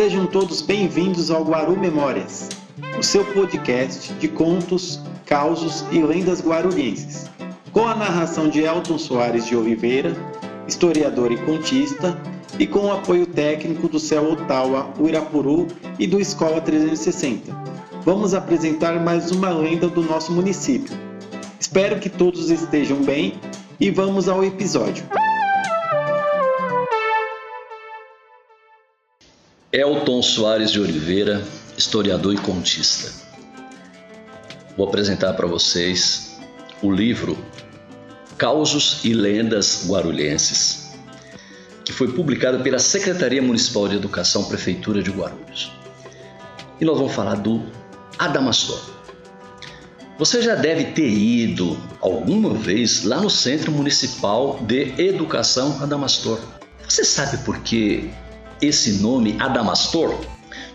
Sejam todos bem-vindos ao Guaru Memórias, o seu podcast de contos, causos e lendas guarulhenses, com a narração de Elton Soares de Oliveira, historiador e contista, e com o apoio técnico do Céu Ottawa, Uirapuru e do Escola 360. Vamos apresentar mais uma lenda do nosso município. Espero que todos estejam bem e vamos ao episódio. Elton Soares de Oliveira, historiador e contista. Vou apresentar para vocês o livro Causos e Lendas Guarulhenses, que foi publicado pela Secretaria Municipal de Educação, Prefeitura de Guarulhos. E nós vamos falar do Adamastor. Você já deve ter ido alguma vez lá no Centro Municipal de Educação Adamastor. Você sabe por que esse nome Adamastor?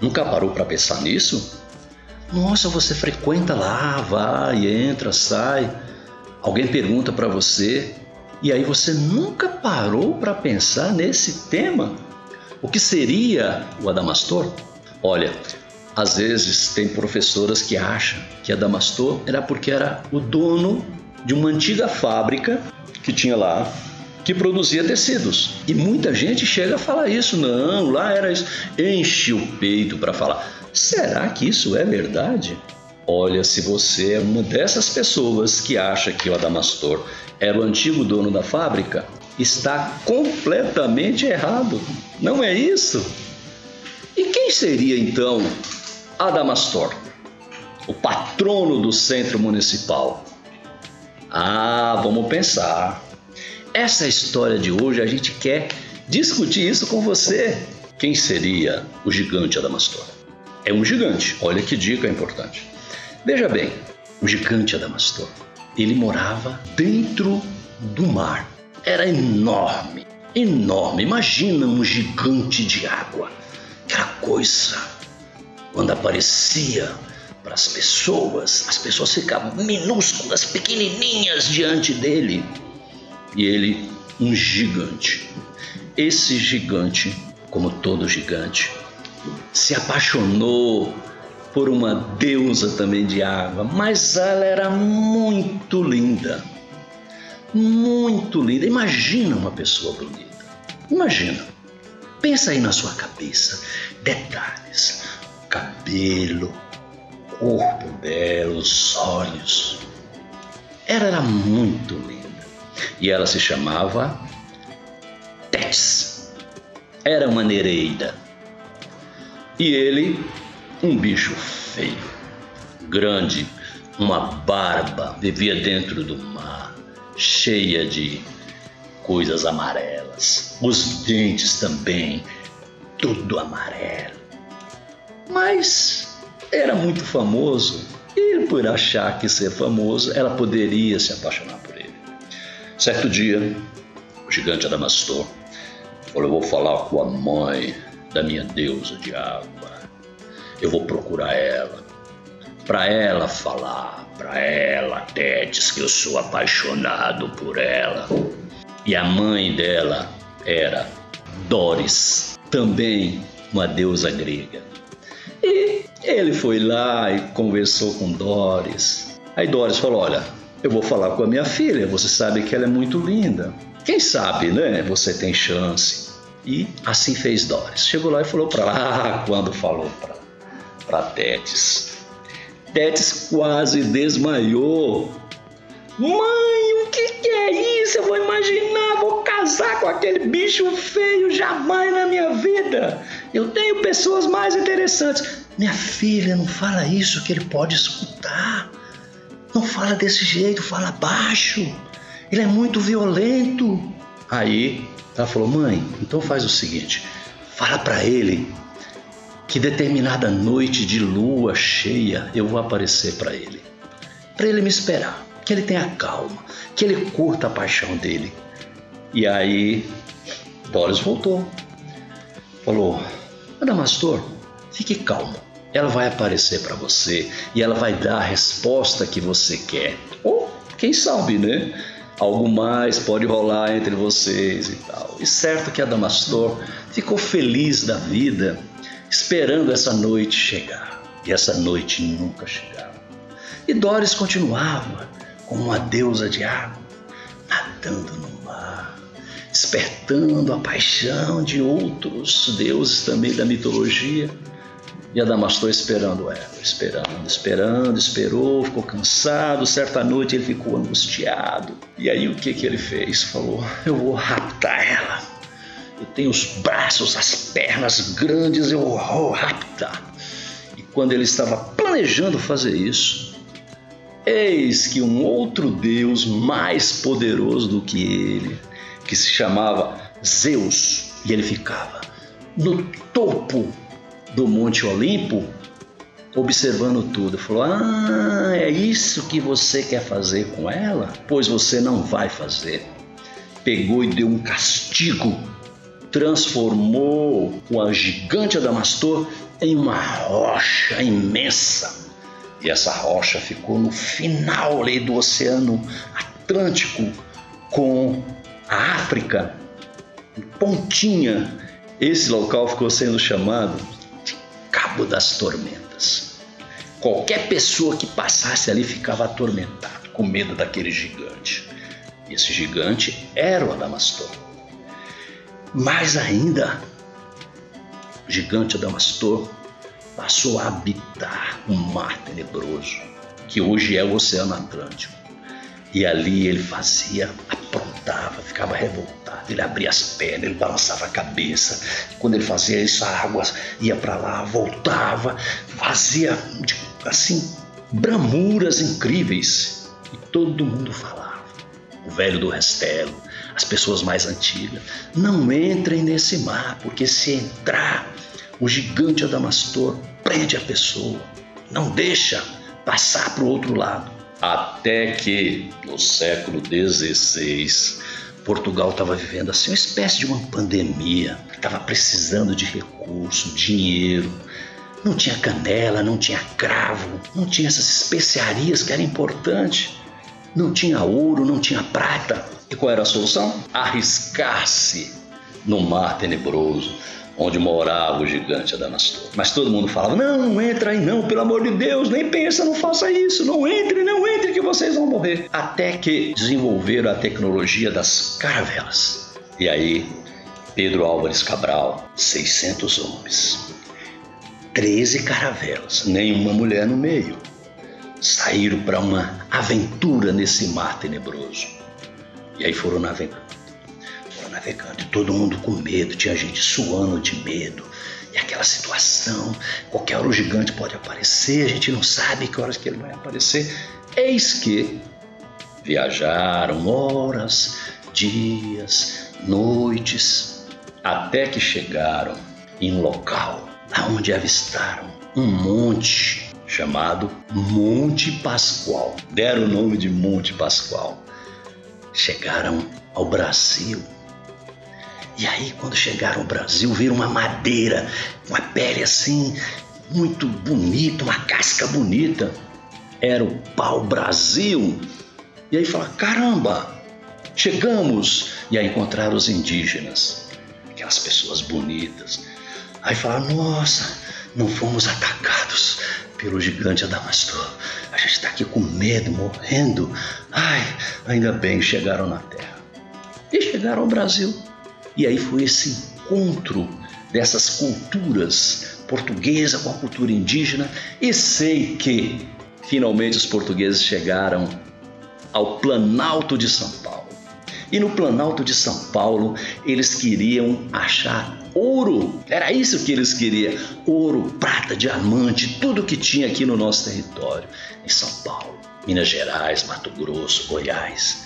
Nunca parou para pensar nisso? Nossa, você frequenta lá, vai, entra, sai. Alguém pergunta para você e aí você nunca parou para pensar nesse tema? O que seria o Adamastor? Olha, às vezes tem professoras que acham que Adamastor era porque era o dono de uma antiga fábrica que tinha lá que produzia tecidos. E muita gente chega a falar isso. Não, lá era isso. Enche o peito para falar. Será que isso é verdade? Olha, se você é uma dessas pessoas que acha que o Adamastor era o antigo dono da fábrica, está completamente errado. Não é isso? E quem seria então Adamastor, o patrono do centro municipal? Ah, vamos pensar. Essa história de hoje a gente quer discutir isso com você. Quem seria o gigante Adamastor? É um gigante, olha que dica importante. Veja bem, o gigante Adamastor, ele morava dentro do mar. Era enorme, enorme. Imagina um gigante de água. Aquela coisa, quando aparecia para as pessoas, as pessoas ficavam minúsculas, pequenininhas diante dele e ele um gigante. Esse gigante, como todo gigante, se apaixonou por uma deusa também de água, mas ela era muito linda. Muito linda. Imagina uma pessoa bonita. Imagina. Pensa aí na sua cabeça. Detalhes. Cabelo, corpo belo, os olhos. Ela era muito linda e ela se chamava Tess. Era uma nereida. E ele, um bicho feio, grande, uma barba, vivia dentro do mar, cheia de coisas amarelas. Os dentes também, tudo amarelo. Mas era muito famoso e por achar que ser famoso, ela poderia se apaixonar por Certo dia, o gigante Adamastor falou: Eu vou falar com a mãe da minha deusa de água. Eu vou procurar ela. Para ela falar, para ela, Tétis, que eu sou apaixonado por ela. E a mãe dela era Doris, também uma deusa grega. E ele foi lá e conversou com Doris. Aí Doris falou: Olha, eu vou falar com a minha filha, você sabe que ela é muito linda. Quem sabe, né? Você tem chance. E assim fez Doris. Chegou lá e falou para ela, ah, quando falou para Tétis. Tétis quase desmaiou. Mãe, o que, que é isso? Eu vou imaginar, vou casar com aquele bicho feio jamais na minha vida. Eu tenho pessoas mais interessantes. Minha filha, não fala isso que ele pode escutar. Não fala desse jeito, fala baixo. Ele é muito violento. Aí ela falou: Mãe, então faz o seguinte: fala para ele que determinada noite de lua cheia eu vou aparecer para ele. Para ele me esperar, que ele tenha calma, que ele curta a paixão dele. E aí Doris voltou. Falou: Adamastor, fique calmo ela vai aparecer para você e ela vai dar a resposta que você quer. Ou, quem sabe, né? Algo mais pode rolar entre vocês e tal. E certo que a Damastor ficou feliz da vida, esperando essa noite chegar. E essa noite nunca chegava. E Doris continuava como uma deusa de água, nadando no mar, despertando a paixão de outros deuses também da mitologia. E Adamastor esperando ela, esperando, esperando, esperou, ficou cansado. Certa noite ele ficou angustiado. E aí o que, que ele fez? Falou: Eu vou raptar ela. Eu tenho os braços, as pernas grandes, eu vou raptar. E quando ele estava planejando fazer isso, eis que um outro Deus mais poderoso do que ele, que se chamava Zeus, e ele ficava no topo do Monte Olimpo, observando tudo. Falou: Ah, é isso que você quer fazer com ela? Pois você não vai fazer. Pegou e deu um castigo, transformou o gigante Adamastor em uma rocha imensa. E essa rocha ficou no final ali do Oceano Atlântico com a África, pontinha. Esse local ficou sendo chamado cabo das tormentas. Qualquer pessoa que passasse ali ficava atormentado, com medo daquele gigante. Esse gigante era o Adamastor. Mais ainda, o gigante Adamastor passou a habitar um mar tenebroso, que hoje é o Oceano Atlântico. E ali ele fazia, aprontava, ficava revoltado. Ele abria as pernas, ele balançava a cabeça. Quando ele fazia isso, a água ia para lá, voltava, fazia assim bramuras incríveis. E todo mundo falava. O velho do Restelo, as pessoas mais antigas, não entrem nesse mar, porque se entrar, o gigante Adamastor prende a pessoa, não deixa passar para o outro lado. Até que, no século XVI, Portugal estava vivendo assim uma espécie de uma pandemia, estava precisando de recurso, dinheiro. Não tinha canela, não tinha cravo, não tinha essas especiarias que eram importantes. Não tinha ouro, não tinha prata. E qual era a solução? Arriscar-se no mar tenebroso, onde morava o gigante Adamastor. Mas todo mundo falava: não, não entra aí não, pelo amor de Deus, nem pensa, não faça isso, não entre, não entre que vocês vão morrer. Até que desenvolveram a tecnologia das caravelas. E aí, Pedro Álvares Cabral, 600 homens, 13 caravelas, nenhuma mulher no meio, saíram para uma aventura nesse mar tenebroso. E aí foram navegando navegando, todo mundo com medo, tinha gente suando de medo. E aquela situação, qualquer hora o gigante pode aparecer, a gente não sabe que horas que ele vai aparecer. Eis que viajaram horas, dias, noites, até que chegaram em um local aonde avistaram um monte chamado Monte Pascoal. Deram o nome de Monte Pascoal. Chegaram ao Brasil e aí, quando chegaram ao Brasil, viram uma madeira, uma pele assim, muito bonita, uma casca bonita. Era o pau-brasil. E aí falaram: caramba, chegamos! E aí encontraram os indígenas, aquelas pessoas bonitas. Aí falaram: nossa, não fomos atacados pelo gigante Adamastor. A gente está aqui com medo, morrendo. Ai, ainda bem chegaram na terra. E chegaram ao Brasil. E aí foi esse encontro dessas culturas portuguesa com a cultura indígena e sei que finalmente os portugueses chegaram ao Planalto de São Paulo. E no Planalto de São Paulo eles queriam achar ouro. Era isso que eles queriam: ouro, prata, diamante, tudo que tinha aqui no nosso território, em São Paulo, Minas Gerais, Mato Grosso, Goiás.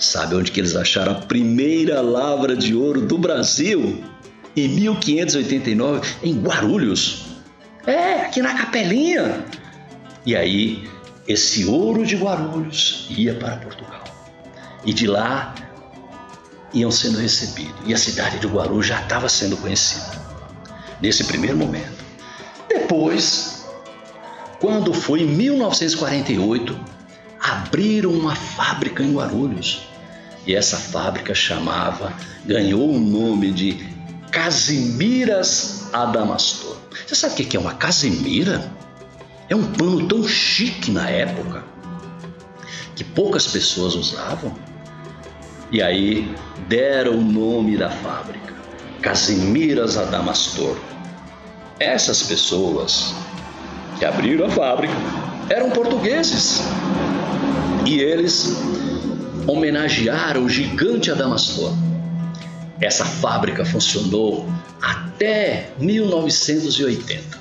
Sabe onde que eles acharam a primeira lavra de ouro do Brasil? Em 1589, em Guarulhos. É, aqui na Capelinha. E aí, esse ouro de Guarulhos ia para Portugal. E de lá iam sendo recebidos. E a cidade de Guarulhos já estava sendo conhecida. Nesse primeiro momento. Depois, quando foi em 1948, abriram uma fábrica em Guarulhos. E essa fábrica chamava, ganhou o nome de Casimiras Adamastor. Você sabe o que é uma casimira? É um pano tão chique na época que poucas pessoas usavam. E aí deram o nome da fábrica, Casimiras Adamastor. Essas pessoas que abriram a fábrica eram portugueses e eles homenagearam o gigante Adamastor. Essa fábrica funcionou até 1980.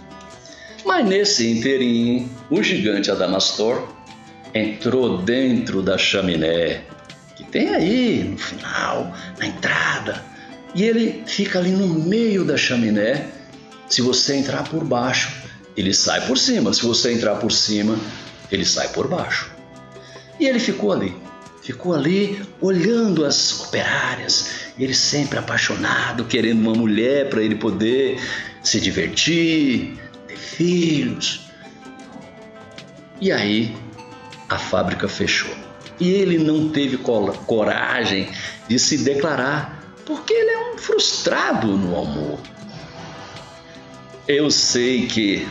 Mas nesse inteirinho, o gigante Adamastor entrou dentro da chaminé que tem aí no final, na entrada, e ele fica ali no meio da chaminé. Se você entrar por baixo, ele sai por cima. Se você entrar por cima, ele sai por baixo. E ele ficou ali, ficou ali olhando as operárias, ele sempre apaixonado, querendo uma mulher para ele poder se divertir, ter filhos. E aí a fábrica fechou. E ele não teve coragem de se declarar, porque ele é um frustrado no amor. Eu sei que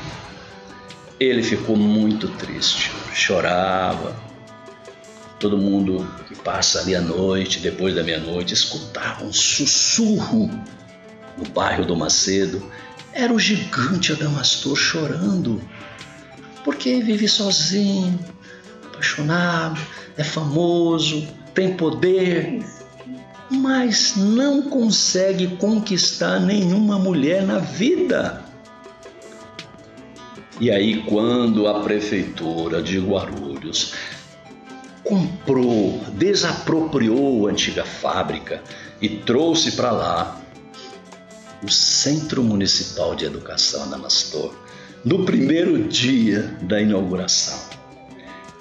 ele ficou muito triste, chorava. Todo mundo que passa ali à noite, depois da meia-noite, escutava um sussurro no bairro do Macedo. Era o gigante Adamastor chorando, porque vive sozinho, apaixonado, é famoso, tem poder, mas não consegue conquistar nenhuma mulher na vida. E aí, quando a prefeitura de Guarulhos comprou, desapropriou a antiga fábrica e trouxe para lá o Centro Municipal de Educação Adamastor, no primeiro dia da inauguração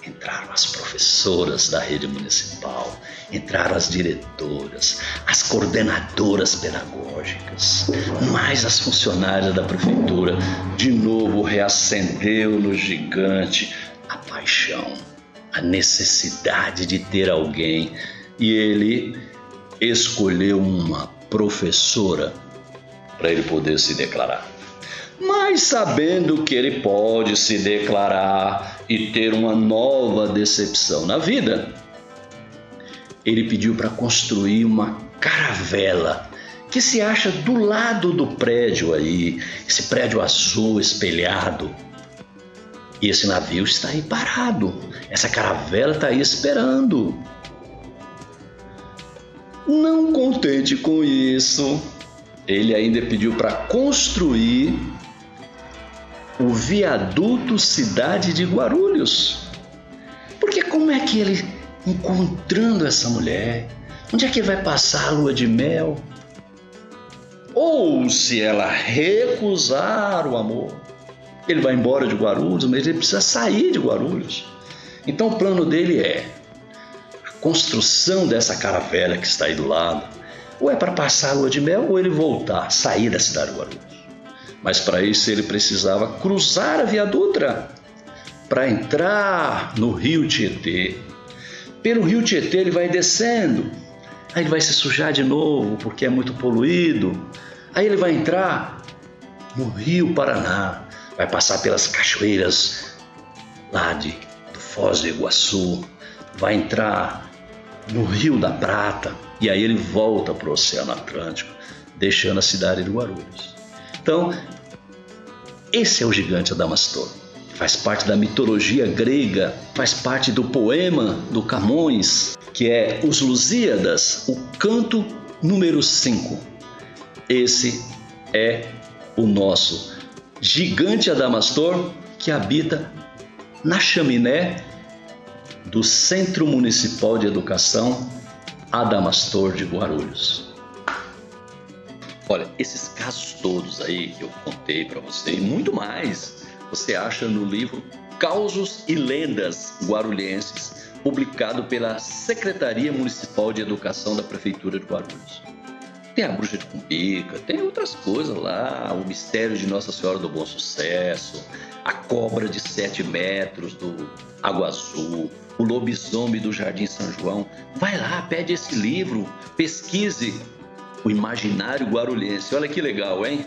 entraram as professoras da rede municipal, entraram as diretoras, as coordenadoras pedagógicas, mais as funcionárias da prefeitura. De novo reacendeu no gigante a paixão, a necessidade de ter alguém e ele escolheu uma professora para ele poder se declarar mas sabendo que ele pode se declarar e ter uma nova decepção na vida, ele pediu para construir uma caravela que se acha do lado do prédio aí, esse prédio azul espelhado. E esse navio está aí parado, essa caravela está aí esperando. Não contente com isso, ele ainda pediu para construir o viaduto Cidade de Guarulhos. Porque como é que ele, encontrando essa mulher, onde é que vai passar a lua de mel? Ou se ela recusar o amor, ele vai embora de Guarulhos, mas ele precisa sair de Guarulhos. Então o plano dele é a construção dessa caravela que está aí do lado, ou é para passar a lua de mel, ou ele voltar, sair da cidade de Guarulhos. Mas para isso ele precisava cruzar a Via Dutra para entrar no rio Tietê. Pelo rio Tietê ele vai descendo, aí ele vai se sujar de novo porque é muito poluído. Aí ele vai entrar no rio Paraná, vai passar pelas cachoeiras lá de, do Foz do Iguaçu, vai entrar no Rio da Prata e aí ele volta para o Oceano Atlântico, deixando a cidade de Guarulhos. Então, esse é o gigante Adamastor. Faz parte da mitologia grega, faz parte do poema do Camões, que é Os Lusíadas, o canto número 5. Esse é o nosso gigante Adamastor que habita na chaminé do Centro Municipal de Educação Adamastor de Guarulhos. Olha, esses casos todos aí que eu contei para você e muito mais, você acha no livro Causos e Lendas Guarulhenses, publicado pela Secretaria Municipal de Educação da Prefeitura de Guarulhos. Tem a bruxa de Cumbica, tem outras coisas lá, o mistério de Nossa Senhora do Bom Sucesso, a cobra de sete metros do Água Azul, o lobisomem do Jardim São João. Vai lá, pede esse livro, pesquise o imaginário guarulhense. Olha que legal, hein?